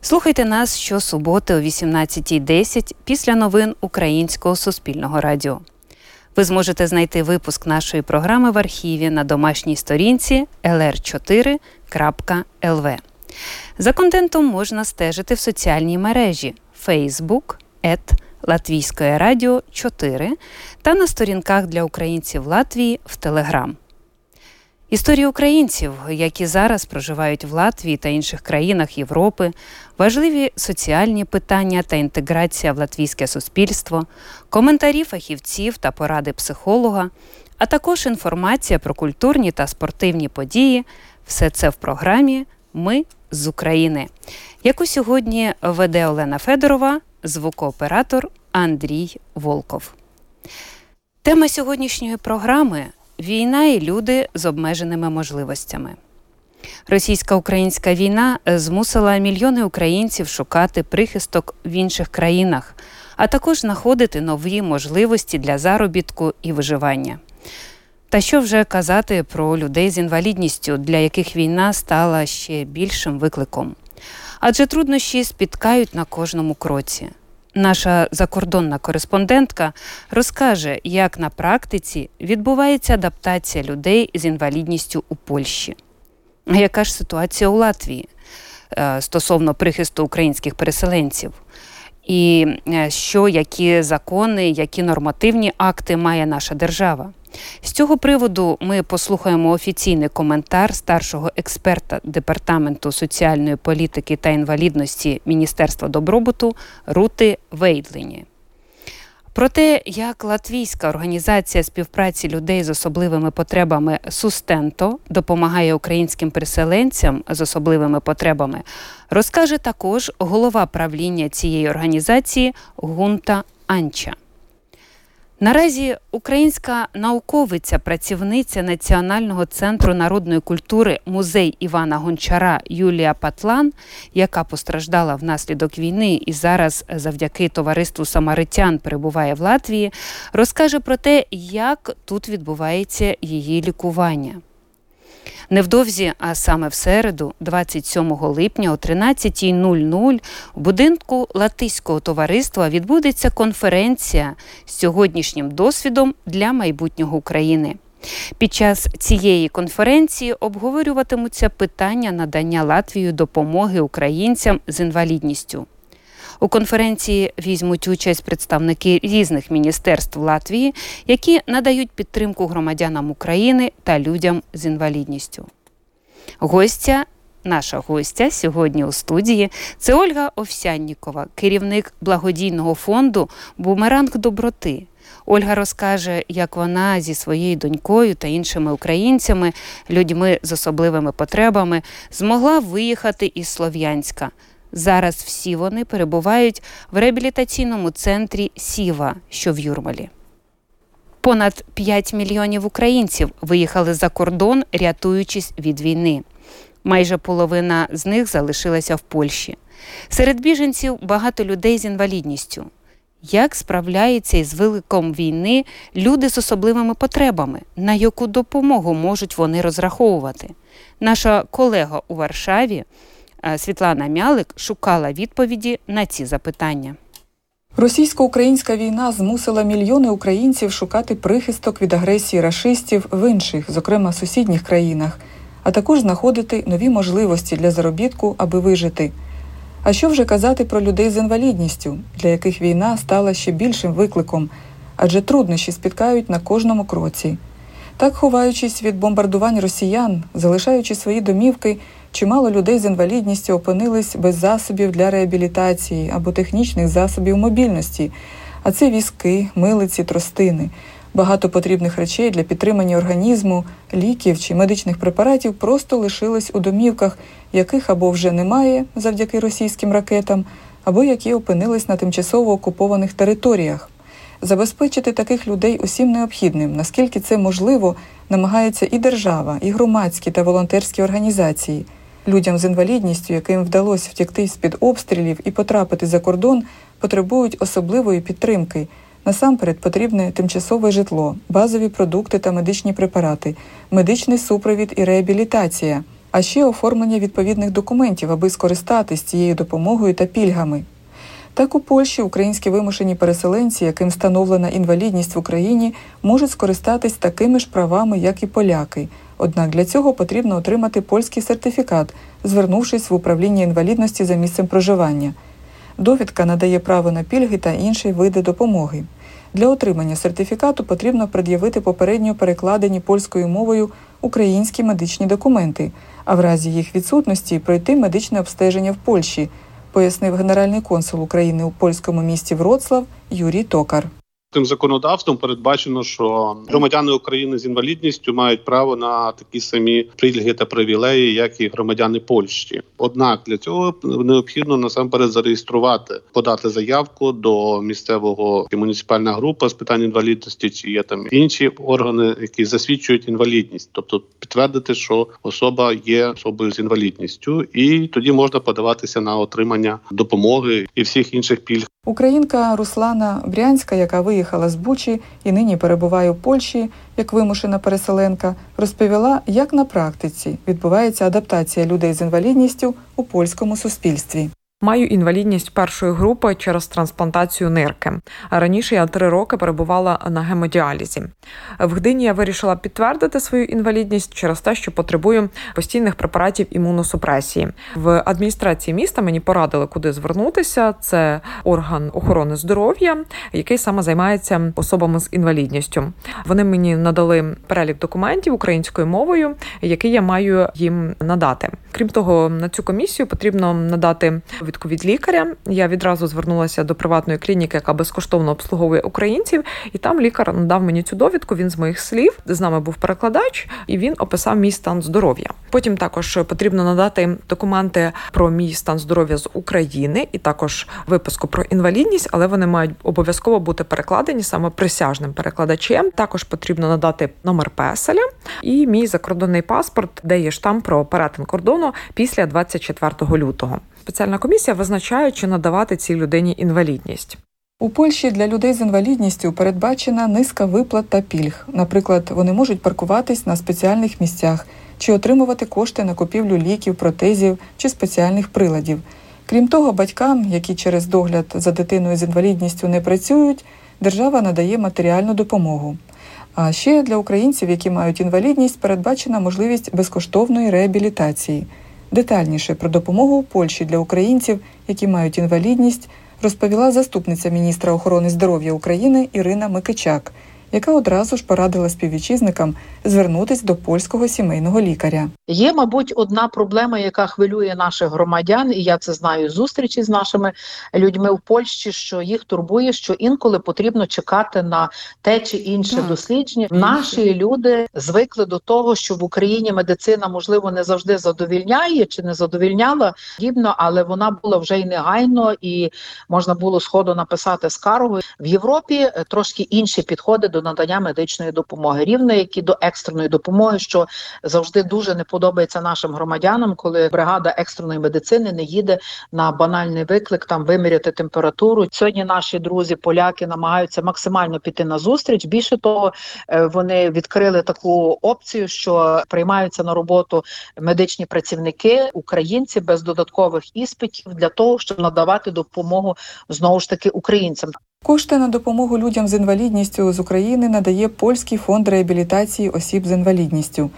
Слухайте нас щосуботи о 18.10 після новин Українського суспільного радіо. Ви зможете знайти випуск нашої програми в архіві на домашній сторінці lr4.lv. За контентом можна стежити в соціальній мережі Facebook, Латвійське Радіо 4 та на сторінках для українців Латвії в Телеграм. Історії українців, які зараз проживають в Латвії та інших країнах Європи, важливі соціальні питання та інтеграція в латвійське суспільство, коментарі фахівців та поради психолога, а також інформація про культурні та спортивні події все це в програмі Ми з України, яку сьогодні веде Олена Федорова, звукооператор Андрій Волков. Тема сьогоднішньої програми Війна і люди з обмеженими можливостями. Російсько-українська війна змусила мільйони українців шукати прихисток в інших країнах, а також знаходити нові можливості для заробітку і виживання. Та що вже казати про людей з інвалідністю, для яких війна стала ще більшим викликом? Адже труднощі спіткають на кожному кроці. Наша закордонна кореспондентка розкаже, як на практиці відбувається адаптація людей з інвалідністю у Польщі. Яка ж ситуація у Латвії е, стосовно прихисту українських переселенців? І е, що, які закони, які нормативні акти має наша держава? З цього приводу ми послухаємо офіційний коментар старшого експерта департаменту соціальної політики та інвалідності Міністерства добробуту Рути Вейдлині. Про те, як Латвійська організація співпраці людей з особливими потребами Сустенто допомагає українським переселенцям з особливими потребами, розкаже також голова правління цієї організації Гунта Анча. Наразі українська науковиця, працівниця Національного центру народної культури музей Івана Гончара Юлія Патлан, яка постраждала внаслідок війни і зараз завдяки товариству Самаритян перебуває в Латвії, розкаже про те, як тут відбувається її лікування. Невдовзі, а саме в середу, 27 липня о 13.00 в будинку Латиського товариства відбудеться конференція з сьогоднішнім досвідом для майбутнього України. Під час цієї конференції обговорюватимуться питання надання Латвією допомоги українцям з інвалідністю. У конференції візьмуть участь представники різних міністерств Латвії, які надають підтримку громадянам України та людям з інвалідністю. Гостя. Наша гостя сьогодні у студії це Ольга Овсяннікова, керівник благодійного фонду Бумеранг доброти. Ольга розкаже, як вона зі своєю донькою та іншими українцями, людьми з особливими потребами, змогла виїхати із Слов'янська. Зараз всі вони перебувають в реабілітаційному центрі Сіва, що в Юрмалі. Понад 5 мільйонів українців виїхали за кордон, рятуючись від війни. Майже половина з них залишилася в Польщі. Серед біженців багато людей з інвалідністю. Як справляються із викликом війни люди з особливими потребами, на яку допомогу можуть вони розраховувати? Наша колега у Варшаві Світлана Мялик шукала відповіді на ці запитання. Російсько-українська війна змусила мільйони українців шукати прихисток від агресії рашистів в інших, зокрема сусідніх країнах, а також знаходити нові можливості для заробітку, аби вижити. А що вже казати про людей з інвалідністю, для яких війна стала ще більшим викликом, адже труднощі спіткають на кожному кроці. Так, ховаючись від бомбардувань росіян, залишаючи свої домівки, чимало людей з інвалідністю опинились без засобів для реабілітації або технічних засобів мобільності, а це візки, милиці, тростини. Багато потрібних речей для підтримання організму, ліків чи медичних препаратів просто лишились у домівках, яких або вже немає завдяки російським ракетам, або які опинились на тимчасово окупованих територіях. Забезпечити таких людей усім необхідним, наскільки це можливо, намагається і держава, і громадські та волонтерські організації. Людям з інвалідністю, яким вдалося втекти з під обстрілів і потрапити за кордон, потребують особливої підтримки. Насамперед потрібне тимчасове житло, базові продукти та медичні препарати, медичний супровід і реабілітація, а ще оформлення відповідних документів, аби скористатись цією допомогою та пільгами. Так у Польщі українські вимушені переселенці, яким встановлена інвалідність в Україні, можуть скористатись такими ж правами, як і поляки. Однак для цього потрібно отримати польський сертифікат, звернувшись в управління інвалідності за місцем проживання. Довідка надає право на пільги та інші види допомоги. Для отримання сертифікату потрібно пред'явити попередньо перекладені польською мовою українські медичні документи, а в разі їх відсутності пройти медичне обстеження в Польщі, пояснив генеральний консул України у польському місті Вроцлав Юрій Токар. Тим законодавством передбачено, що громадяни України з інвалідністю мають право на такі самі пільги та привілеї, як і громадяни Польщі. Однак для цього необхідно насамперед зареєструвати, подати заявку до місцевого муніципальна група з питань інвалідності, чи є там інші органи, які засвідчують інвалідність, тобто підтвердити, що особа є особою з інвалідністю, і тоді можна подаватися на отримання допомоги і всіх інших пільг. Українка Руслана Брянська, яка виїхала з Бучі і нині перебуває у Польщі як вимушена переселенка, розповіла, як на практиці відбувається адаптація людей з інвалідністю у польському суспільстві. Маю інвалідність першої групи через трансплантацію нирки. Раніше я три роки перебувала на гемодіалізі. В Гдині я вирішила підтвердити свою інвалідність через те, що потребую постійних препаратів імуносупресії. В адміністрації міста мені порадили, куди звернутися. Це орган охорони здоров'я, який саме займається особами з інвалідністю. Вони мені надали перелік документів українською мовою, який я маю їм надати. Крім того, на цю комісію потрібно надати довідку від лікаря. Я відразу звернулася до приватної клініки, яка безкоштовно обслуговує українців, і там лікар надав мені цю довідку. Він з моїх слів з нами був перекладач, і він описав мій стан здоров'я. Потім також потрібно надати документи про мій стан здоров'я з України і також виписку про інвалідність, але вони мають обов'язково бути перекладені саме присяжним перекладачем. Також потрібно надати номер песеля і мій закордонний паспорт, де є штамп про перетин кордону після 24 лютого спеціальна комісія визначає, чи надавати цій людині інвалідність. У Польщі для людей з інвалідністю передбачена низка виплат та пільг. Наприклад, вони можуть паркуватись на спеціальних місцях чи отримувати кошти на купівлю ліків, протезів чи спеціальних приладів. Крім того, батькам, які через догляд за дитиною з інвалідністю не працюють, держава надає матеріальну допомогу. А ще для українців, які мають інвалідність, передбачена можливість безкоштовної реабілітації. Детальніше про допомогу у Польщі для українців, які мають інвалідність, розповіла заступниця міністра охорони здоров'я України Ірина Микичак яка одразу ж порадила співвітчизникам звернутись до польського сімейного лікаря. Є, мабуть, одна проблема, яка хвилює наших громадян, і я це знаю зустрічі з нашими людьми в Польщі, що їх турбує, що інколи потрібно чекати на те чи інше так. дослідження. Наші люди звикли до того, що в Україні медицина можливо не завжди задовільняє чи не задовільняла дібно, але вона була вже й негайно, і можна було сходу написати скаргу в Європі. Трошки інші підходи до до надання медичної допомоги, рівно як і до екстреної допомоги, що завжди дуже не подобається нашим громадянам, коли бригада екстреної медицини не їде на банальний виклик, там виміряти температуру. Сьогодні наші друзі, поляки, намагаються максимально піти на зустріч. Більше того, е, вони відкрили таку опцію, що приймаються на роботу медичні працівники, українці без додаткових іспитів для того, щоб надавати допомогу знову ж таки українцям. Кошти на допомогу людям з інвалідністю з України надає польський фонд реабілітації осіб з інвалідністю.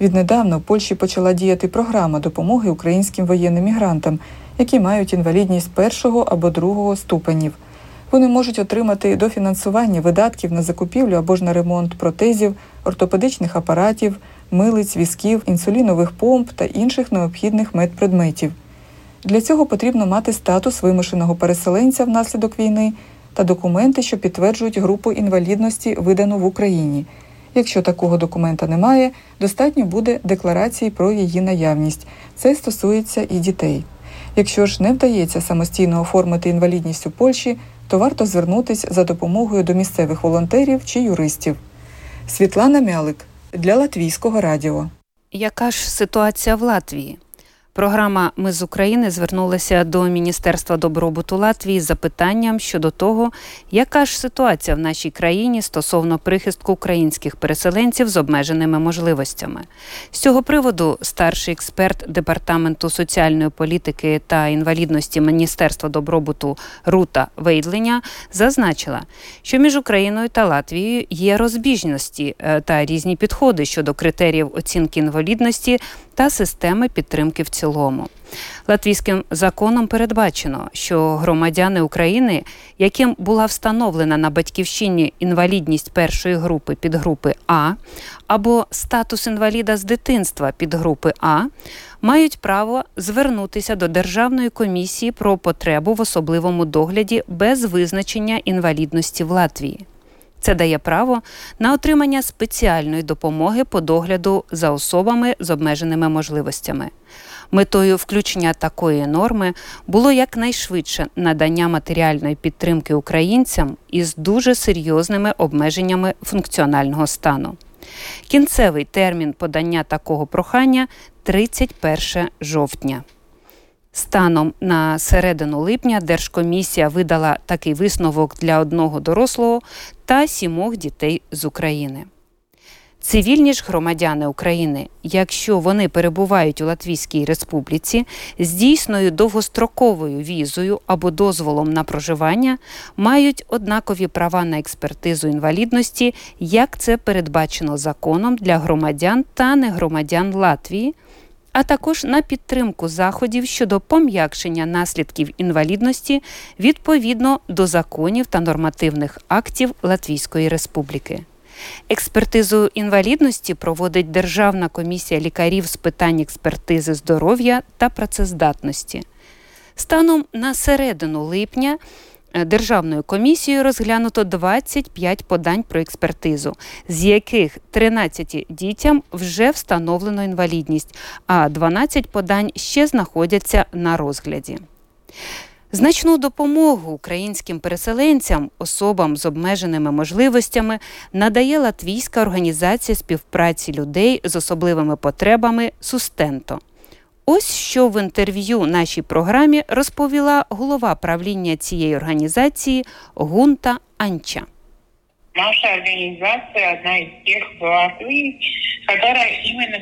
Віднедавна в Польщі почала діяти програма допомоги українським воєнним мігрантам, які мають інвалідність першого або другого ступенів. Вони можуть отримати дофінансування видатків на закупівлю або ж на ремонт протезів, ортопедичних апаратів, милиць, візків, інсулінових помп та інших необхідних медпредметів. Для цього потрібно мати статус вимушеного переселенця внаслідок війни та документи, що підтверджують групу інвалідності, видану в Україні. Якщо такого документа немає, достатньо буде декларації про її наявність. Це стосується і дітей. Якщо ж не вдається самостійно оформити інвалідність у Польщі, то варто звернутися за допомогою до місцевих волонтерів чи юристів. Світлана Мялик для Латвійського радіо. Яка ж ситуація в Латвії? Програма Ми з України звернулася до Міністерства добробуту Латвії з запитанням щодо того, яка ж ситуація в нашій країні стосовно прихистку українських переселенців з обмеженими можливостями. З цього приводу старший експерт департаменту соціальної політики та інвалідності Міністерства добробуту Рута Вейдлиня зазначила, що між Україною та Латвією є розбіжності е, та різні підходи щодо критеріїв оцінки інвалідності та системи підтримки в цілому. Латвійським законом передбачено, що громадяни України, яким була встановлена на батьківщині інвалідність першої групи підгрупи А або статус інваліда з дитинства підгрупи А, мають право звернутися до Державної комісії про потребу в особливому догляді без визначення інвалідності в Латвії. Це дає право на отримання спеціальної допомоги по догляду за особами з обмеженими можливостями. Метою включення такої норми було якнайшвидше надання матеріальної підтримки українцям із дуже серйозними обмеженнями функціонального стану. Кінцевий термін подання такого прохання 31 жовтня. Станом на середину липня Держкомісія видала такий висновок для одного дорослого та сімох дітей з України. Цивільні ж громадяни України, якщо вони перебувають у Латвійській Республіці з дійсною довгостроковою візою або дозволом на проживання, мають однакові права на експертизу інвалідності, як це передбачено законом для громадян та негромадян Латвії а також на підтримку заходів щодо пом'якшення наслідків інвалідності відповідно до законів та нормативних актів Латвійської Республіки. Експертизу інвалідності проводить Державна комісія лікарів з питань експертизи здоров'я та працездатності. Станом на середину липня Державною комісією розглянуто 25 подань про експертизу, з яких 13 дітям вже встановлено інвалідність, а 12 подань ще знаходяться на розгляді. Значну допомогу українським переселенцям, особам з обмеженими можливостями надає Латвійська організація співпраці людей з особливими потребами Сустенто. Ось що в інтерв'ю нашій програмі розповіла голова правління цієї організації Гунта Анча. Наша организация одна из тех в Латвии, которая именно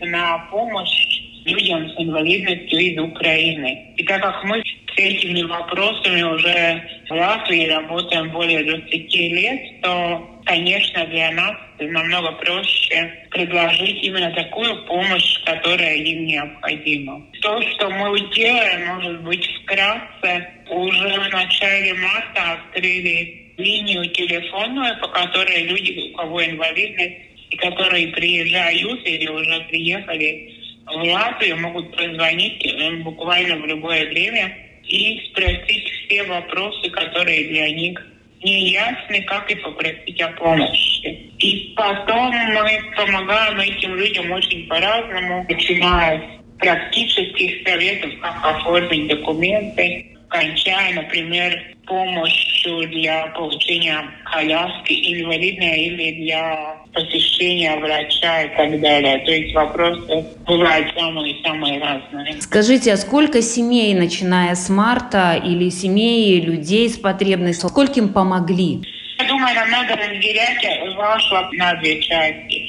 на помощь людям с инвалидностью из Украины. И так как мы с этими вопросами уже в Латвии работаем более 20 лет, то конечно, для нас намного проще предложить именно такую помощь, которая им необходима. То, что мы делаем, может быть, вкратце, уже в начале марта открыли линию телефонную, по которой люди, у кого инвалидность, и которые приезжают или уже приехали в Латвию, могут позвонить буквально в любое время и спросить все вопросы, которые для них неясны, как и попросить о помощи. И потом мы помогаем этим людям очень по-разному, начиная с практических советов, как оформить документы, кончая, например, помощью для получения коляски инвалидной или для посещения врача и так далее. То есть вопросы бывают самые-самые разные. Скажите, а сколько семей, начиная с марта, или семей, людей с потребностью, скольким помогли? Я думаю, нам надо разделять вашу на две части.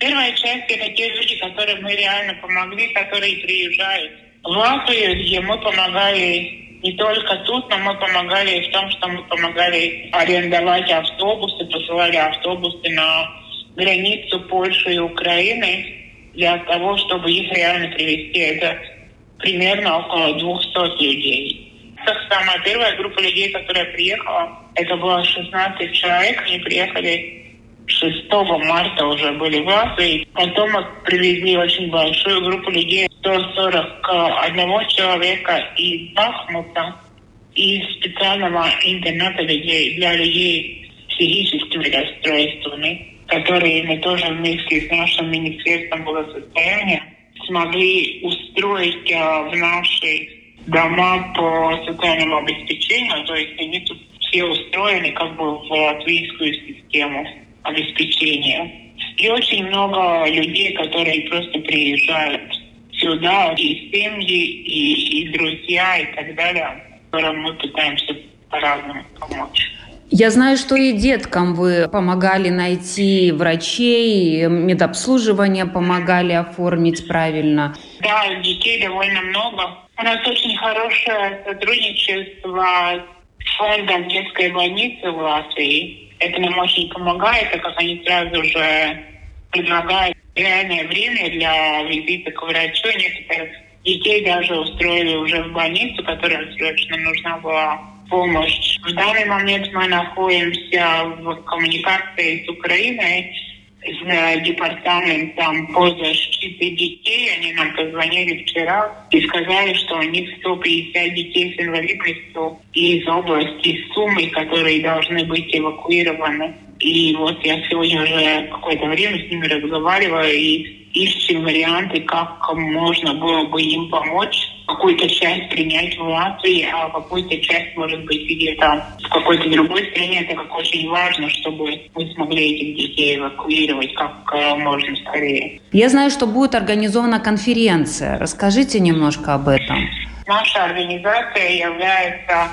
Первая часть – это те люди, которым мы реально помогли, которые приезжают в Латвию, где мы помогали не только тут, но мы помогали в том, что мы помогали арендовать автобусы, посылали автобусы на границу Польши и Украины для того, чтобы их реально привести. Это примерно около 200 людей. Самая первая группа людей, которая приехала, это было 16 человек. Они приехали 6 марта уже были в Латвии. Потом мы привезли очень большую группу людей, 141 человека из Бахмута, из специального интерната людей для людей с психическими расстройствами, которые мы тоже вместе с нашим Министерством благосостояния смогли устроить э, в наши дома по социальному обеспечению, то есть они тут все устроены как бы в латвийскую систему обеспечения. И очень много людей, которые просто приезжают сюда, и семьи, и, и друзья, и так далее, которым мы пытаемся по-разному помочь. Я знаю, что и деткам вы помогали найти врачей, медобслуживание помогали оформить правильно. Да, детей довольно много. У нас очень хорошее сотрудничество с фондом детской больницы в Латвии. Это нам очень помогает, так как они сразу же предлагают реальное время для визита к врачу. Некоторых детей даже устроили уже в больницу, которая срочно нужна была помощь. В данный момент мы находимся в коммуникации с Украиной, с департаментом по защите детей. Они нам позвонили вчера и сказали, что у них 150 детей с инвалидностью из области Сумы, которые должны быть эвакуированы. И вот я сегодня уже какое-то время с ними разговариваю и ищем варианты, как можно было бы им помочь какую-то часть принять в Латвии, а какую-то часть, может быть, где-то в какой-то другой стране. Это как очень важно, чтобы мы смогли этих детей эвакуировать как э, можно скорее. Я знаю, что будет организована конференция. Расскажите немножко об этом. Наша организация является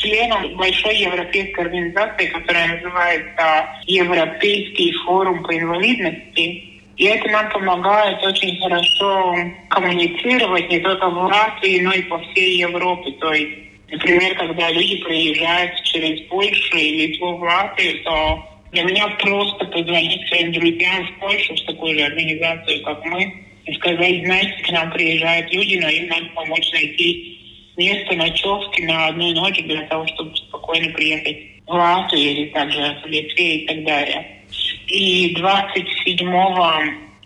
членом большой европейской организации, которая называется Европейский форум по инвалидности. И это нам помогает очень хорошо коммуницировать не только в Латвии, но и по всей Европе. То есть, например, когда люди приезжают через Польшу и Литву в Латвию, то для меня просто позвонить своим друзьям в Польшу, в такую же организацию, как мы, и сказать, знаете, к нам приезжают люди, но им надо помочь найти место ночевки на одну ночь для того, чтобы спокойно приехать в Латвию или также в Литве и так далее. И 27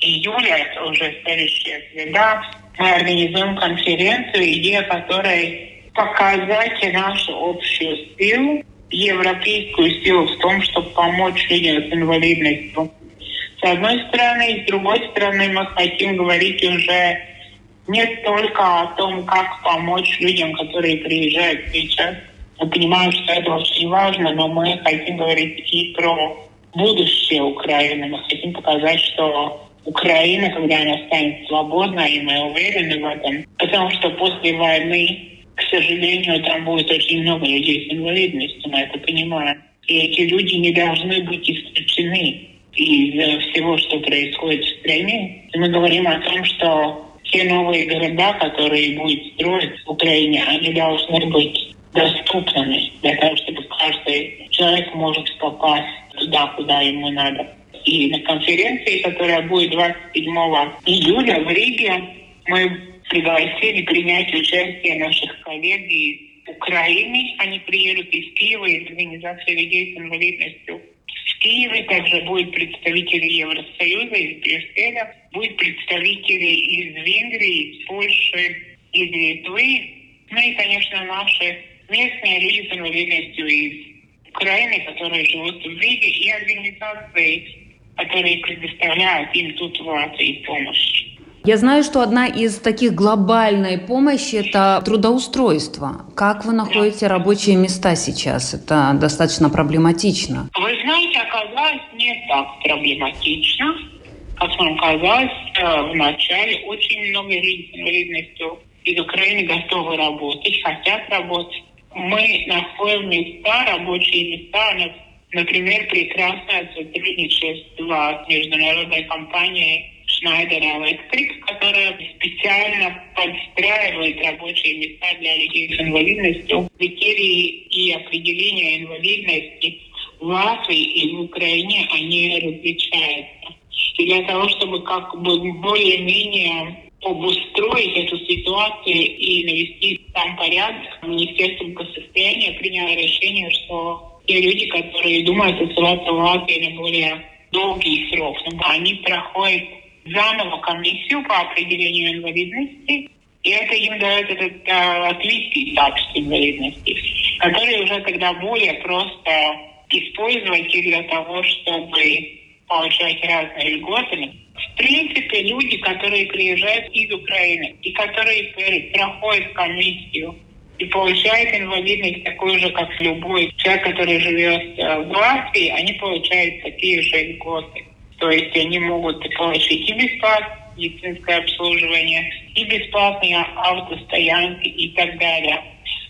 июля, это уже следующая среда, мы организуем конференцию, идея которой показать нашу общую силу, европейскую силу в том, чтобы помочь людям с инвалидностью. С одной стороны, и с другой стороны мы хотим говорить уже не только о том, как помочь людям, которые приезжают сейчас. Мы понимаем, что это очень важно, но мы хотим говорить и про будущее Украины. Мы хотим показать, что Украина, когда она станет свободной, и мы уверены в этом, потому что после войны, к сожалению, там будет очень много людей с инвалидностью, мы это понимаем. И эти люди не должны быть исключены из всего, что происходит в стране. И мы говорим о том, что все новые города, которые будет строить в Украине, они должны быть доступными для того, чтобы каждый человек может попасть туда, куда ему надо. И на конференции, которая будет 27 июля в Риге, мы пригласили принять участие наших коллег из Украины. Они приедут из Киева, из Организации людей с инвалидностью. В Киеве также будут представители Евросоюза из Брюсселя, будут представители из Венгрии, из Польши, из Литвы. Ну и, конечно, наши местные люди с инвалидностью из Украины, которые живут в Риге, и организации, которые предоставляют им тут в Латвии помощь. Я знаю, что одна из таких глобальной помощи – это трудоустройство. Как вы находите рабочие места сейчас? Это достаточно проблематично. Вы знаете, оказалось не так проблематично. Как нам казалось, э, в начале очень много людей из Украины готовы работать, хотят работать мы находим места, рабочие места, например, прекрасное сотрудничество с международной компанией Schneider Electric, которая специально подстраивает рабочие места для людей с инвалидностью. Критерии и определения инвалидности в Латвии и в Украине, они различаются. Для того, чтобы как бы более-менее обустроить эту ситуацию и навести там порядок. Министерство благосостояния приняло решение, что те люди, которые думают оставаться в Латвии на более долгий срок, ну, они проходят заново комиссию по определению инвалидности, и это им дает этот э, латвийский статус инвалидности, который уже тогда более просто использовать для того, чтобы получать разные льготы, В принципе, люди, которые приезжают из Украины и которые проходят комиссию и получают инвалидность такую же, как любой человек, который живет э, в Латвии, они получают такие же льготы. То есть они могут получить и бесплатное медицинское обслуживание, и бесплатные автостоянки и так далее.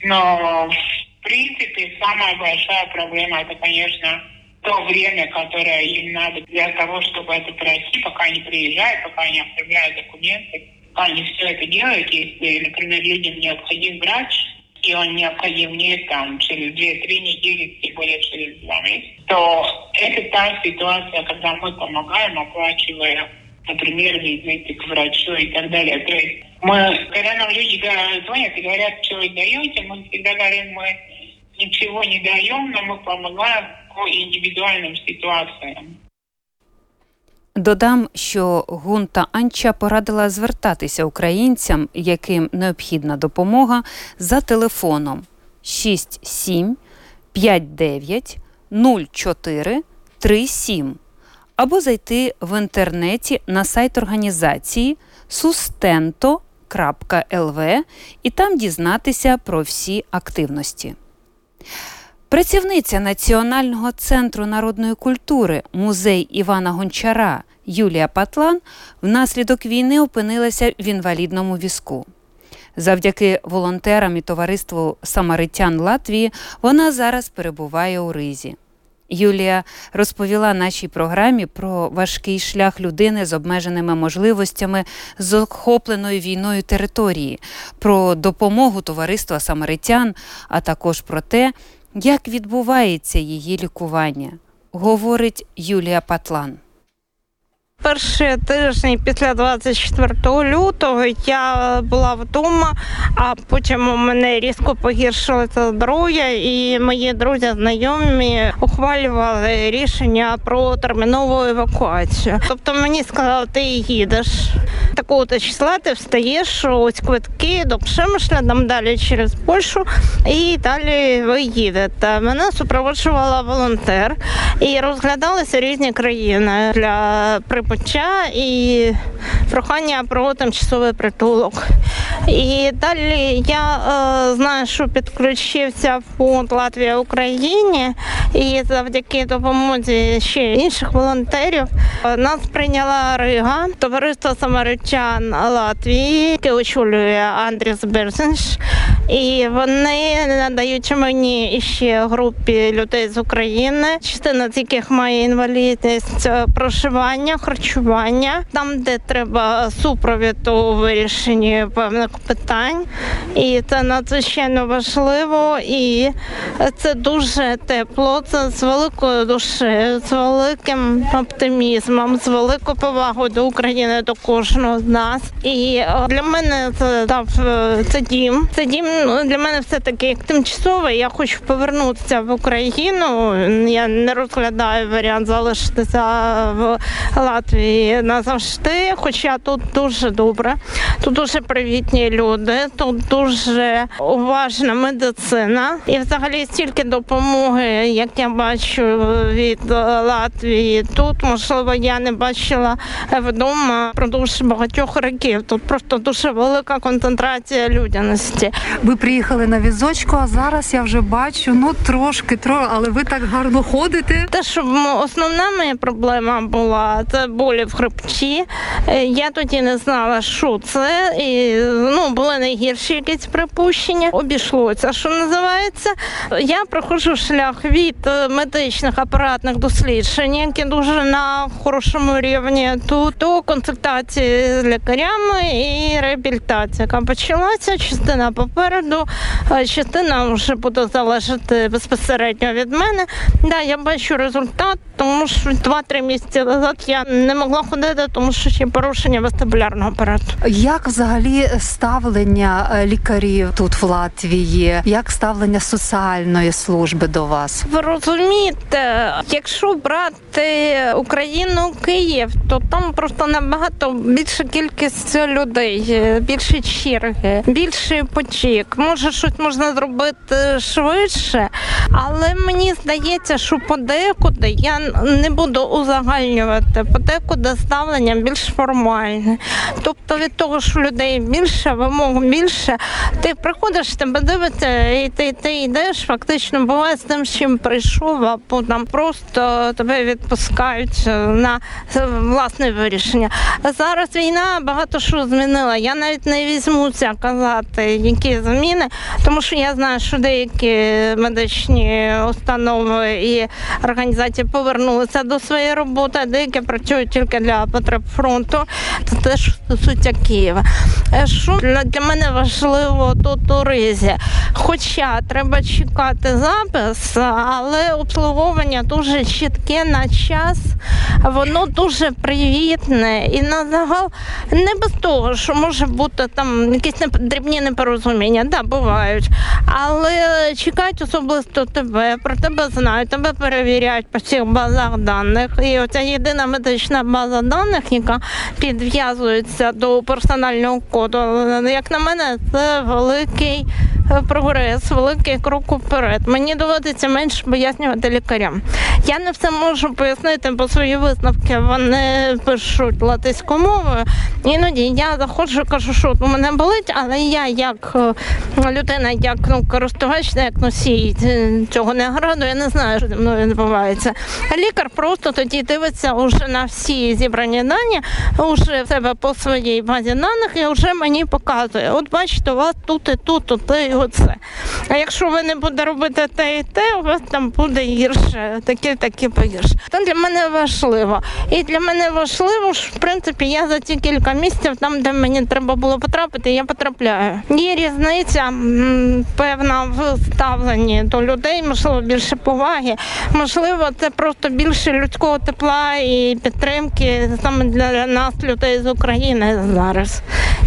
Но в принципе самая большая проблема это, конечно, то время, которое им надо для того, чтобы это пройти, пока они приезжают, пока они оформляют документы, пока они все это делают. Если, например, людям необходим врач, и он необходим не там через 2-3 недели, тем более через 2 месяца, то это та ситуация, когда мы помогаем, оплачивая, например, визиты к врачу и так далее. То есть мы, когда нам люди звонят и говорят, что вы даете, мы всегда говорим, мы ничего не даем, но мы помогаем по індивідуальним ситуаціям. Додам, що гунта Анча порадила звертатися українцям, яким необхідна допомога, за телефоном 67 59 04 37 або зайти в інтернеті на сайт організації sustento.lv і там дізнатися про всі активності. Працівниця Національного центру народної культури музей Івана Гончара Юлія Патлан внаслідок війни опинилася в інвалідному візку. Завдяки волонтерам і товариству Самаритян Латвії вона зараз перебуває у Ризі. Юлія розповіла нашій програмі про важкий шлях людини з обмеженими можливостями з охопленою війною території, про допомогу товариства Самаритян, а також про те, як відбувається її лікування, говорить Юлія Патлан. Перші тижні після 24 лютого я була вдома, а потім у мене різко погіршилося здоров'я, і мої друзі знайомі ухвалювали рішення про термінову евакуацію. Тобто мені сказали, ти їдеш такого-то числа, ти встаєш, ось квитки до Пшемишля, там далі через Польщу, і далі ви їдете. Мене супроводжувала волонтер і розглядалися різні країни для припинення прибуття і прохання про тимчасовий притулок. І далі я е, знаю, що підключився фонд Латвія Україні, і завдяки допомозі ще інших волонтерів нас прийняла Рига, товариство самаритян Латвії, яке очолює Андріс Берзенш. І вони надають мені ще групі людей з України, частина з яких має інвалідність проживання, харчування, там, де треба супровід у вирішенні певних питань. І це надзвичайно важливо, і це дуже тепло. Це з великою душею, з великим оптимізмом, з великою повагою до України, до кожного з нас. І для мене це дав це дім. Це дім ну, для мене все таки як тимчасове. Я хочу повернутися в Україну. Я не розглядаю варіант залишитися в Латвії назавжди. Хоча тут дуже добре, тут дуже привітні люди, тут дуже уважна медицина, і взагалі стільки допомоги, як я бачу від Латвії. Тут можливо я не бачила вдома продовж багатьох років. Тут просто дуже велика концентрація людяності. Ви приїхали на візочку, а зараз я вже бачу, ну трошки, тро, але ви так гарно ходите. Те, що основна моя проблема була, це болі в хребті. Е, я тоді не знала, що це. І ну були найгірші якісь припущення. Обійшлося, що називається. Я проходжу шлях від медичних апаратних досліджень, які дуже на хорошому рівні, тут до консультації з лікарями і реабілітація, яка почалася частина попереду, частина вже буде залежати безпосередньо від мене. Да, я бачу результат, тому що 2-3 місяці назад я не могла ходити, тому що ще порушення вестибулярного апарату. Як взагалі ставлення е, лікарів тут в Латвії? Як ставлення соціальної служби до вас? Ви розумієте, якщо брати Україну, Київ, то там просто набагато більша кількість людей, більше черги, більший потік. Може, щось можна зробити швидше, Але мені здається, що подекуди я не буду узагальнювати, подекуди ставлення більш формальне. Тобто від того, що людей більше, вимог більше, ти приходиш, тебе дивиться, і ти ти йдеш, фактично буває з тим, з чим прийшов, а потім просто тебе відпускають на власне вирішення. Зараз війна багато що змінила. Я навіть не візьмуся казати, які зміни, тому що я знаю, що деякі медичні установи і організації повернулися до своєї роботи, а деякі працюють тільки для потреб фронту. Це теж стосується Києва. Е, що для мене важливо тут у ризі? Хоча треба чекати запис, але обслуговування дуже чітке на час, воно дуже привітне і на загал не без того, що може бути там якісь дрібні непорозуміння, да, бувають. Але чекають особисто тебе, про тебе знають, тебе перевіряють по всіх базах даних. І оця єдина медична база даних, яка підв'язується до персонального коду, як на мене, це великий прогрес, великий крок уперед. Мені доводиться менше пояснювати лікарям. Я не все можу пояснити, бо свої висновки вони пишуть латиською мовою. Іноді я заходжу, кажу, що у мене болить, але я як е, людина, як ну користувач, як носій цього не граду, я не знаю, що зі мною відбувається. Лікар просто тоді дивиться уже на всі зібрані дані, уже в себе по своїй базі даних і вже мені показує. От бачите, у вас тут і тут, тут і оце. А якщо ви не будете робити те і те, у вас там буде гірше, таке, таке погірше. Це для мене важливо. І для мене важливо, що в принципі я за ці кілька місяців, там, де мені треба було потрапити, я потрапляю. Є різниця певна в ставленні до людей, можливо, більше поваги. Можливо, це просто більше людського тепла і підтримки саме для нас, людей з України зараз.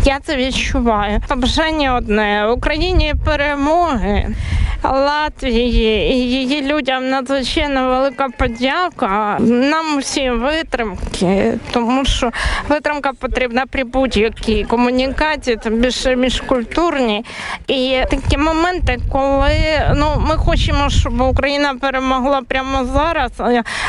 Я це відчуваю. Побажання одне Україні перемоги. Латвії і її людям надзвичайно велика подяка. Нам усім витримки, тому що витримка потрібна при будь-якій комунікації, тим більше міжкультурній. І такі моменти, коли ну ми хочемо, щоб Україна перемогла прямо зараз,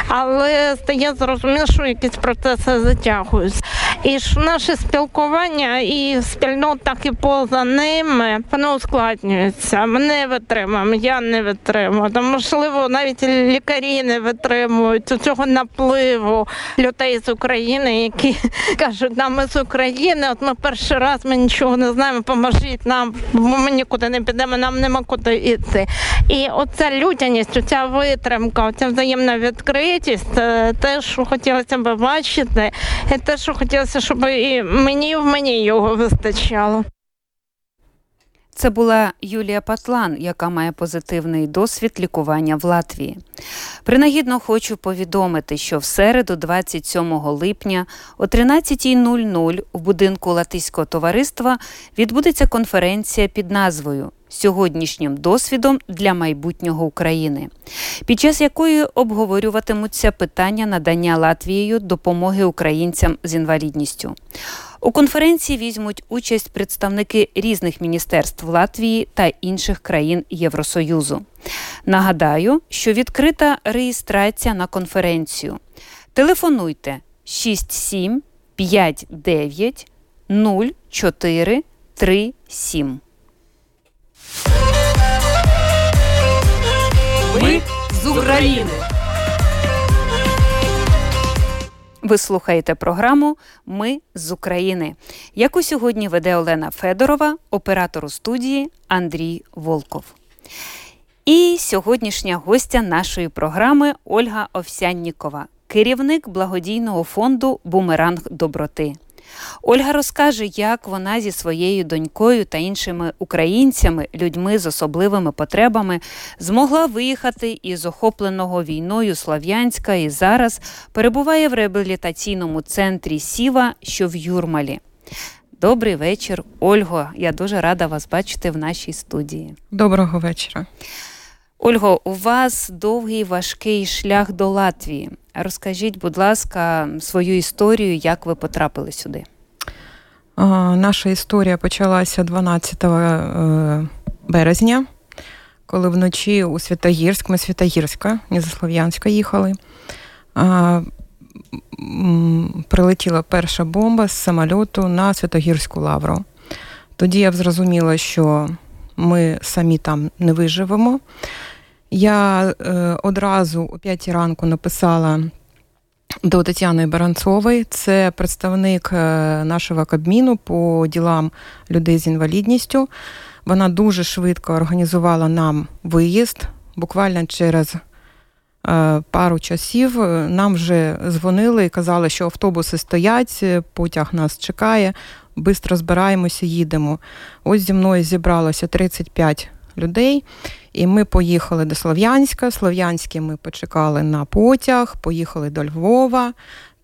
але стає зрозуміло, що якісь процеси затягуються. І ж наше спілкування і в спільнотах, і поза ними воно ускладнюється. Ми не витримуємо, я не витримую. Тому, можливо, навіть лікарі не витримують цього напливу людей з України, які кажуть, нам ми з України, от ми перший раз ми нічого не знаємо, поможіть нам, бо ми нікуди не підемо, нам нема куди йти. І оця людяність, оця витримка, оця взаємна відкритість, те, що хотілося б бачити, і те, що хотілося щоб і мені в мені його вистачало. Це була Юлія Патлан, яка має позитивний досвід лікування в Латвії. Принагідно хочу повідомити, що в середу, 27 липня, о 13.00 у будинку Латиського товариства відбудеться конференція під назвою Сьогоднішнім досвідом для майбутнього України, під час якої обговорюватимуться питання надання Латвією допомоги українцям з інвалідністю. У конференції візьмуть участь представники різних міністерств Латвії та інших країн Євросоюзу. Нагадаю, що відкрита реєстрація на конференцію. Телефонуйте 67 59 04 37. Ми з України. Ви слухаєте програму Ми з України, яку сьогодні веде Олена Федорова, оператор у студії Андрій Волков. І сьогоднішня гостя нашої програми Ольга Овсяннікова, керівник благодійного фонду Бумеранг доброти. Ольга розкаже, як вона зі своєю донькою та іншими українцями, людьми з особливими потребами, змогла виїхати із охопленого війною Слов'янська і зараз перебуває в реабілітаційному центрі Сіва, що в Юрмалі. Добрий вечір, Ольго. Я дуже рада вас бачити в нашій студії. Доброго вечора. Ольго, у вас довгий важкий шлях до Латвії. Розкажіть, будь ласка, свою історію, як ви потрапили сюди? Наша історія почалася 12 е, березня, коли вночі у Святогірськ, ми Святогірська, не за Слов'янська їхали. Прилетіла перша бомба з самольоту на Святогірську лавру. Тоді я зрозуміла, що ми самі там не виживемо. Я е, одразу о 5 ранку написала до Тетяни Баранцової, це представник е, нашого Кабміну по ділам людей з інвалідністю. Вона дуже швидко організувала нам виїзд. Буквально через е, пару часів нам вже дзвонили і казали, що автобуси стоять, потяг нас чекає, швидко збираємося, їдемо. Ось зі мною зібралося 35 людей. І ми поїхали до Слов'янська. Слов'янське ми почекали на потяг, поїхали до Львова.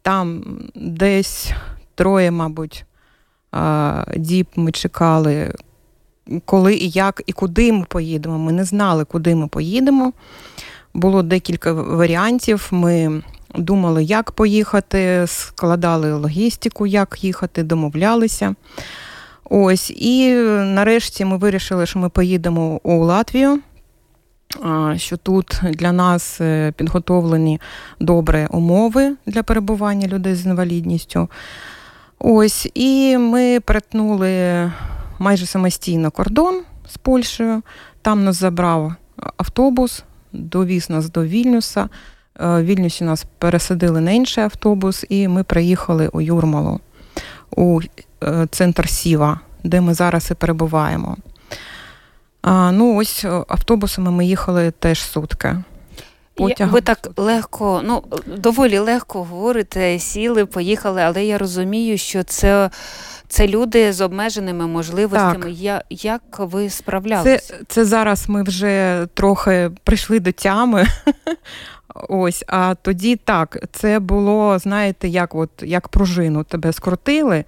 Там десь троє, мабуть, діб ми чекали, коли і як, і куди ми поїдемо. Ми не знали, куди ми поїдемо. Було декілька варіантів. Ми думали, як поїхати, складали логістику, як їхати, домовлялися. Ось, і нарешті ми вирішили, що ми поїдемо у Латвію. Що тут для нас е, підготовлені добре умови для перебування людей з інвалідністю. Ось, і ми перетнули майже самостійно кордон з Польщею. Там нас забрав автобус, довіз нас до Вільнюса. Е, в Вільнюсі нас пересадили на інший автобус, і ми приїхали у Юрмалу, у е, центр Сіва, де ми зараз і перебуваємо. А, Ну, ось е, автобусами ми їхали теж сутки. Потягом. Ви так легко, ну доволі легко говорите, сіли, поїхали, але я розумію, що це це люди з обмеженими можливостями. Я, Як ви справлялися? Це, це зараз ми вже трохи прийшли до тями. Ось, а тоді так, це було, знаєте, як от як пружину тебе скрутили,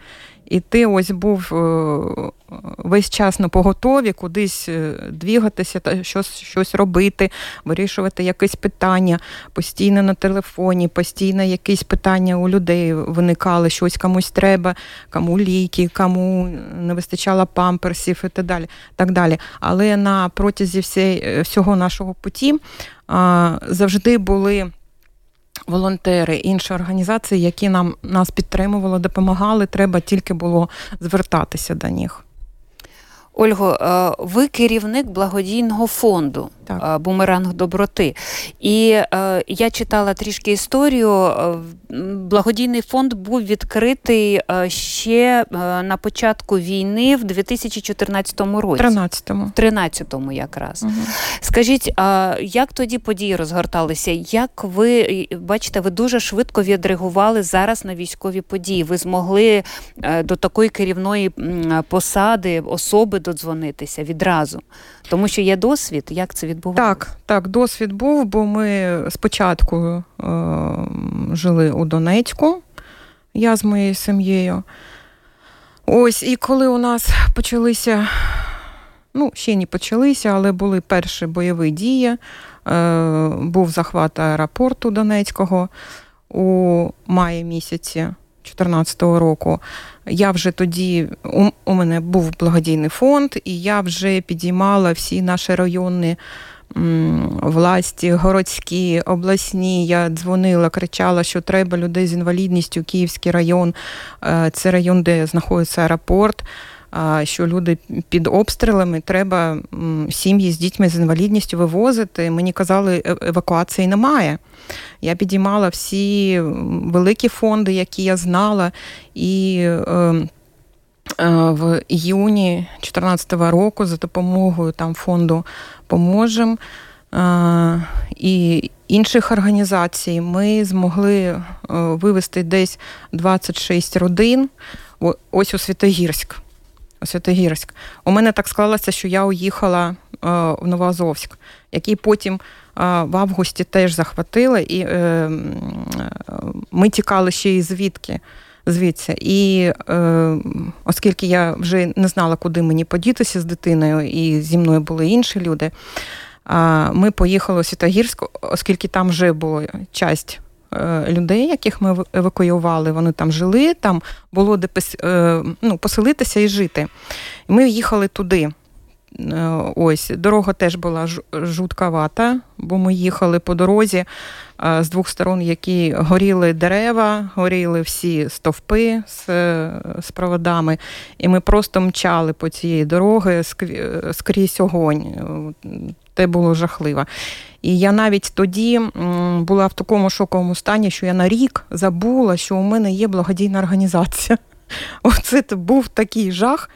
і ти ось був е, весь час на поготові кудись е, двігатися, та щось щось робити, вирішувати якесь питання, постійно на телефоні, постійно якісь питання у людей виникали, щось комусь треба, кому ліки, кому не вистачало памперсів і так далі. Так далі. Але на протязі всі, всього нашого путі завжди були волонтери, інші організації, які нам нас підтримували, допомагали. Треба тільки було звертатися до них. Ольго, е, ви керівник благодійного фонду так. Е, Бумеранг доброти. І е, я читала трішки історію. Благодійний фонд був відкритий ще на початку війни в 2014 році. 13-му. 13-му якраз. Угу. Скажіть, як тоді події розгорталися? Як ви бачите, ви дуже швидко відреагували зараз на військові події? Ви змогли до такої керівної посади особи додзвонитися відразу, тому що є досвід, як це відбувається? Так, так, досвід був, бо ми спочатку е, жили у Донецьку, я з моєю сім'єю. Ось, і коли у нас почалися, ну, ще не почалися, але були перші бойові дії, е, був захват аеропорту Донецького у маї місяці. 2014 року. Я вже тоді у, у мене був благодійний фонд, і я вже підіймала всі наші районні власті, городські, обласні. Я дзвонила, кричала, що треба людей з інвалідністю, Київський район, е, це район, де знаходиться аеропорт. Що люди під обстрілами треба сім'ї з дітьми з інвалідністю вивозити. Мені казали, «Е, евакуації немає. Я підіймала всі великі фонди, які я знала, і е, е, в іюні 2014 року за допомогою там фонду Поможем е, і інших організацій ми змогли вивести десь 26 родин. Ось у Святогірськ. Святогірськ. У мене так склалося, що я уїхала е, в Новоазовськ, який потім в августі теж захватили, і е, ми тікали ще й звідки. Звідси. І е, оскільки я вже не знала, куди мені подітися з дитиною, і зі мною були інші люди, е, ми поїхали у Святогірськ, оскільки там вже була часть е, людей, яких ми евакуювали, вони там жили, там було де е, ну, поселитися і жити. Ми їхали туди. ось дорога теж була жутковата, бо ми їхали по дорозі з двох сторон, які горіли дерева, горіли всі стовпи з, з проводами, і ми просто мчали по цієї дороги скрізь огонь. Це було жахливо. І я навіть тоді була в такому шоковому стані, що я на рік забула, що у мене є благодійна організація. Оце був такий жах.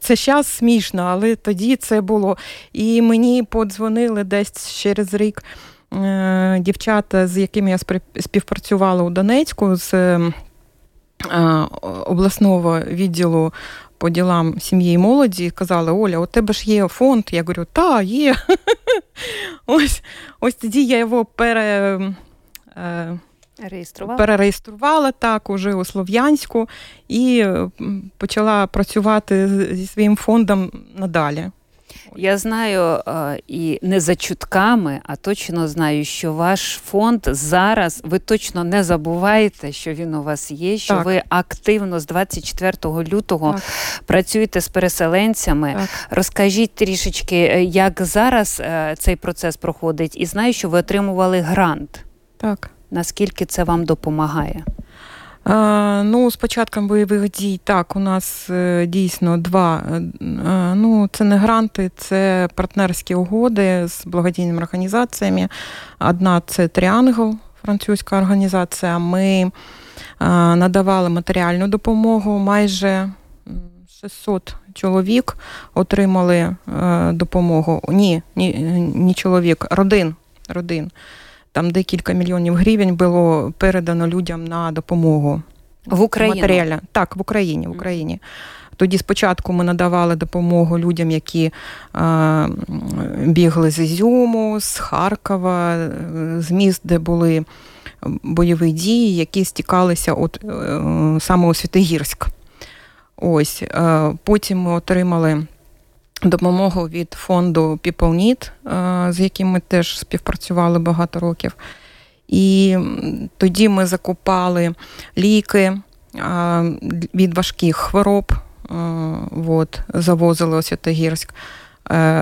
Це зараз смішно, але тоді це було. І мені подзвонили десь через рік е, дівчата, з якими я співпрацювала у Донецьку, з е, обласного відділу по ділам сім'ї і молоді, казали, Оля, у тебе ж є фонд. Я говорю, та, є. Ось ось тоді я його пере. Е, Реєструвала? Перереєструвала так уже у Слов'янську і почала працювати зі своїм фондом надалі. Я знаю і не за чутками, а точно знаю, що ваш фонд зараз ви точно не забуваєте, що він у вас є. Що так. ви активно з 24 лютого так. працюєте з переселенцями. Так. Розкажіть трішечки, е, як зараз е, цей процес проходить, і знаю, що ви отримували грант. Так. Наскільки це вам допомагає? Ну, з початком бойових дій, так, у нас е, дійсно два. Е, ну, Це не гранти, це партнерські угоди з благодійними організаціями. Одна це Тріангл, французька організація. Ми надавали матеріальну допомогу. Майже 600 чоловік отримали е, допомогу. Ні, ні, ні чоловік, родин. родин. Там декілька мільйонів гривень було передано людям на допомогу в Україні. Матеріальна. Так, в Україні. в Україні. Тоді спочатку ми надавали допомогу людям, які е, бігли з Ізюму, з Харкова, з міст, де були бойові дії, які стікалися от, е, саме у Святогірськ. Ось, е, Потім ми отримали допомогу від фонду PeopleNet, е, з яким ми теж співпрацювали багато років. І тоді ми закупали ліки е, від важких хвороб, е, от, завозили у Святогірськ,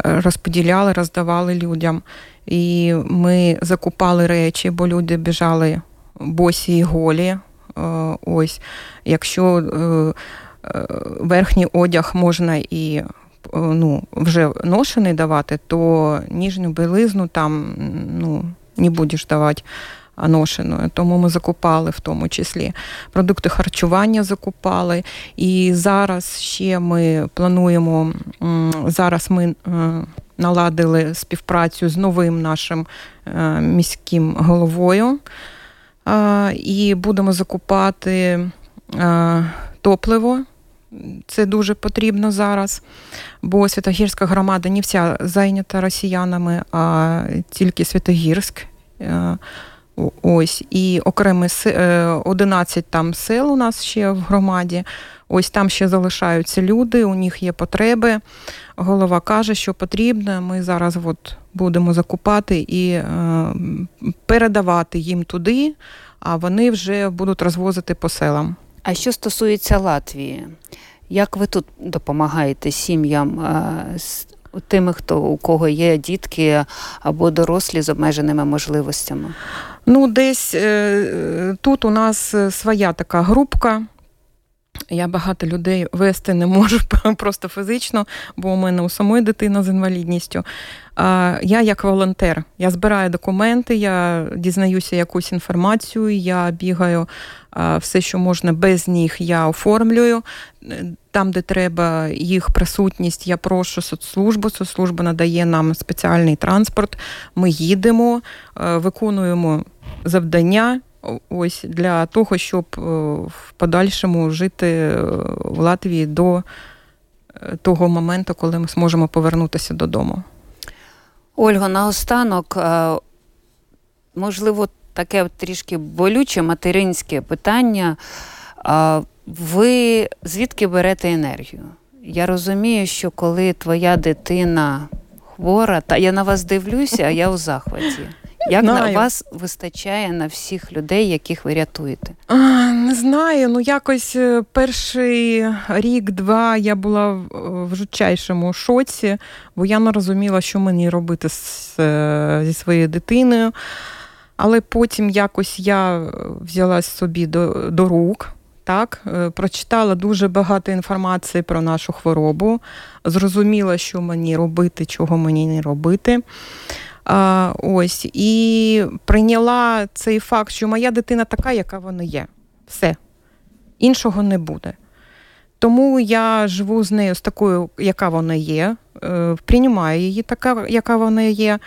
розподіляли, роздавали людям. І ми закупали речі, бо люди біжали босі і голі. Ось, Якщо верхній одяг можна і ну, вже ношений давати, то ніжню білизну там ну, не будеш давати ношеною. Тому ми закупали в тому числі продукти харчування закупали. І зараз ще ми плануємо, зараз ми е, наладили співпрацю з новим нашим е, міським головою. І будемо закупати е, топливо це дуже потрібно зараз, бо Святогірська громада не вся зайнята росіянами, а тільки Святогірськ. Е, ось, І окремі 11 е, там сел у нас ще в громаді. Ось там ще залишаються люди, у них є потреби. Голова каже, що потрібно. Ми зараз от будемо закупати і е, передавати їм туди, а вони вже будуть розвозити по селам. А що стосується Латвії, як ви тут допомагаєте сім'ям з тими, хто у кого є дітки або дорослі з обмеженими можливостями? Ну, десь е, тут у нас е, своя така групка. Я багато людей вести не можу просто фізично, бо у мене у самої дитина з інвалідністю. Я як волонтер, я збираю документи, я дізнаюся якусь інформацію, я бігаю все, що можна без ніг, я оформлюю. Там, де треба їх присутність, я прошу соцслужбу. Соцслужба надає нам спеціальний транспорт. Ми їдемо, виконуємо завдання. Ось для того, щоб е, в подальшому жити е, в Латвії до е, того моменту, коли ми зможемо повернутися додому. Ольга, наостанок, можливо, таке трішки болюче материнське питання. Ви звідки берете енергію? Я розумію, що коли твоя дитина хвора, та я на вас дивлюся, а я у захваті. Як Знаю. на вас вистачає на всіх людей, яких ви рятуєте? А, Не знаю. Ну якось е, перший рік-два я була в жутчайшому шоці, бо я не розуміла, що мені робити з, е, зі своєю дитиною. Але потім якось я взяла собі до, до рук. Так, е, прочитала дуже багато інформації про нашу хворобу, зрозуміла, що мені робити, чого мені не робити. А, Ось і прийняла цей факт, що моя дитина така, яка вона є. Все. Іншого не буде. Тому я живу з нею з такою, яка вона є, е, приймаю її така, яка вона є.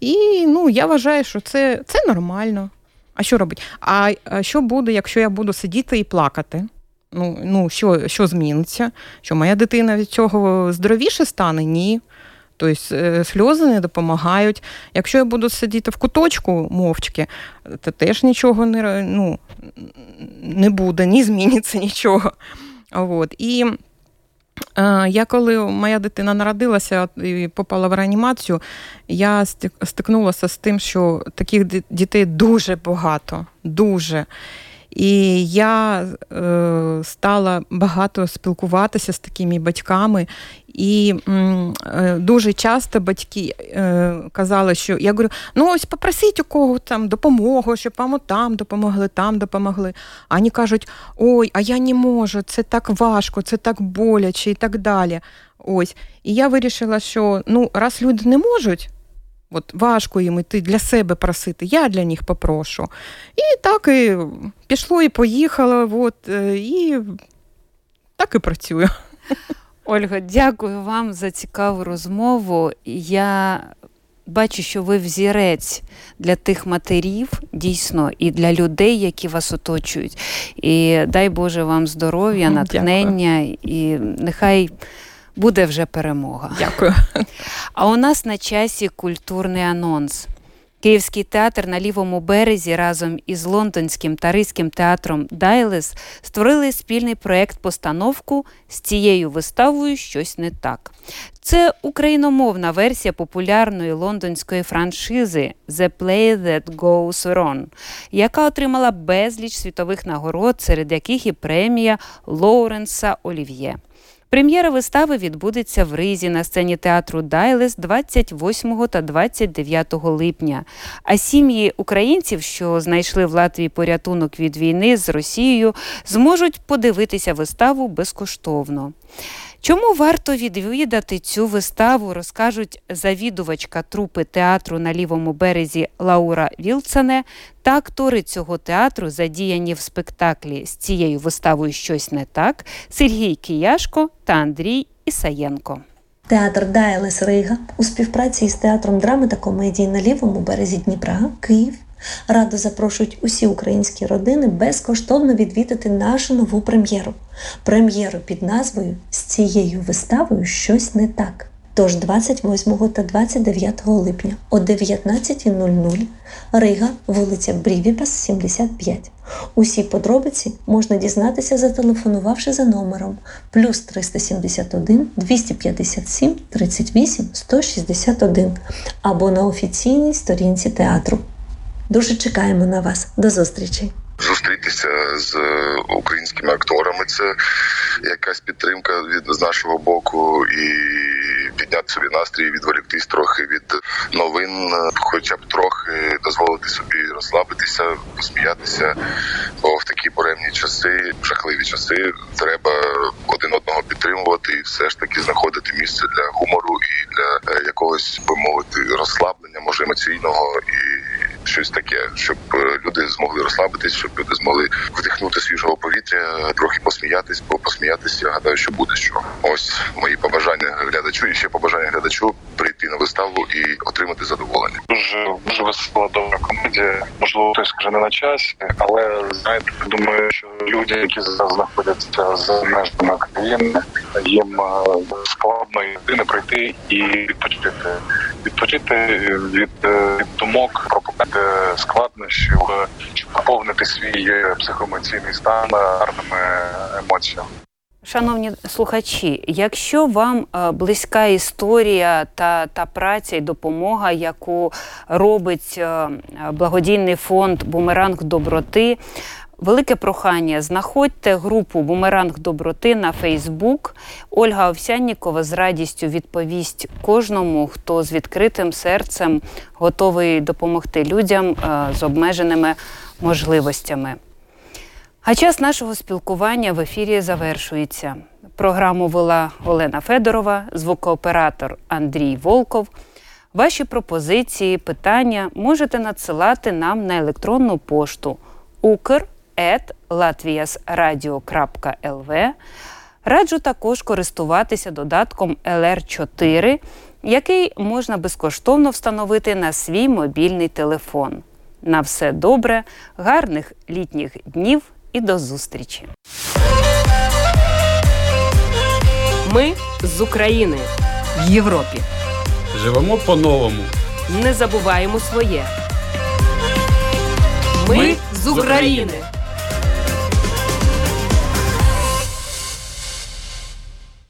І ну, я вважаю, що це це нормально. А що робить? А що буде, якщо я буду сидіти і плакати? Ну, ну Що що зміниться? Що моя дитина від цього здоровіше стане? Ні. Тобто е, сльози не допомагають. Якщо я буду сидіти в куточку мовчки, то теж нічого не ну, не буде, ні зміниться нічого. От. І е, я коли моя дитина народилася і попала в реанімацію, я стикнулася з тим, що таких дітей дуже багато, дуже. І я е, стала багато спілкуватися з такими батьками, і е, дуже часто батьки е, казали, що я говорю: ну ось попросіть у кого там допомогу, щоб вам там допомогли, там допомогли. А вони кажуть, ой, а я не можу, це так важко, це так боляче і так далі. Ось. І я вирішила, що ну, раз люди не можуть. От важко їм іти для себе просити, я для них попрошу. І так і пішло, і поїхало, от, е, і так і працюю. Ольга, дякую вам за цікаву розмову. Я бачу, що ви взірець для тих матерів, дійсно, і для людей, які вас оточують. І дай Боже вам здоров'я, натхнення, і нехай буде вже перемога. Дякую. А у нас на часі культурний анонс. Київський театр на лівому березі разом із лондонським та ризьким театром Дайлес створили спільний проект постановку з цією виставою щось не так. Це україномовна версія популярної лондонської франшизи The Play That Goes Wrong, яка отримала безліч світових нагород, серед яких і премія Лоуренса Олів'є. Прем'єра вистави відбудеться в Ризі на сцені театру Дайлес 28 та 29 липня. А сім'ї українців, що знайшли в Латвії порятунок від війни з Росією, зможуть подивитися виставу безкоштовно. Чому варто відвідати цю виставу, розкажуть завідувачка трупи театру на лівому березі Лаура Вілцене та актори цього театру, задіяні в спектаклі з цією виставою щось не так Сергій Кияшко та Андрій Ісаєнко. Театр Дайлес Рига у співпраці із театром драми та комедії на лівому березі Дніпра, Київ Радо запрошують усі українські родини безкоштовно відвідати нашу нову прем'єру. Прем'єру під назвою З цією виставою щось не так. Тож 28 та 29 липня о 19.00 Рига, вулиця Брівіпас, 75. Усі подробиці можна дізнатися, зателефонувавши за номером плюс 371 257 38 161 або на офіційній сторінці театру. Дуже чекаємо на вас. До зустрічі. Зустрітися з українськими акторами це якась підтримка від з нашого боку, і підняти собі настрій, відволіктись трохи від новин, хоча б трохи дозволити собі розслабитися, посміятися. Бо в такі буремні часи, жахливі часи, треба один одного підтримувати і все ж таки знаходити місце для гумору і для е, якогось би мовити розслаблення, може емоційного і щось таке, щоб е, люди змогли розслабитись, щоб люди змогли вдихнути свіжого повітря, трохи посміятись, бо посміятись, я гадаю, що буде що. Ось мої побажання глядачу і ще побажання глядачу прийти на виставу і отримати задоволення. Дуже дуже весела добра комедія. Можливо, хтось скаже не на часі, але знаєте, думаю, що люди, які зараз знаходяться за межами країни, їм е, складно єдине прийти і відпочити, відпочити від, е, від думок про складнощів, щоб поповнити свій психоемоційний стан гарними емоціями. Шановні слухачі, якщо вам е, близька історія та та праця і допомога, яку робить е, благодійний фонд Бумеранг доброти, велике прохання знаходьте групу Бумеранг доброти на Фейсбук. Ольга Овсяннікова з радістю відповість кожному, хто з відкритим серцем готовий допомогти людям е, з обмеженими можливостями. А час нашого спілкування в ефірі завершується. Програму вела Олена Федорова, звукооператор Андрій Волков. Ваші пропозиції, питання можете надсилати нам на електронну пошту ukr.latviasradio.lv. Раджу також користуватися додатком LR4, який можна безкоштовно встановити на свій мобільний телефон. На все добре, гарних літніх днів і до зустрічі. Ми з України в Європі. Живемо по-новому. Не забуваємо своє. Ми, Ми з України.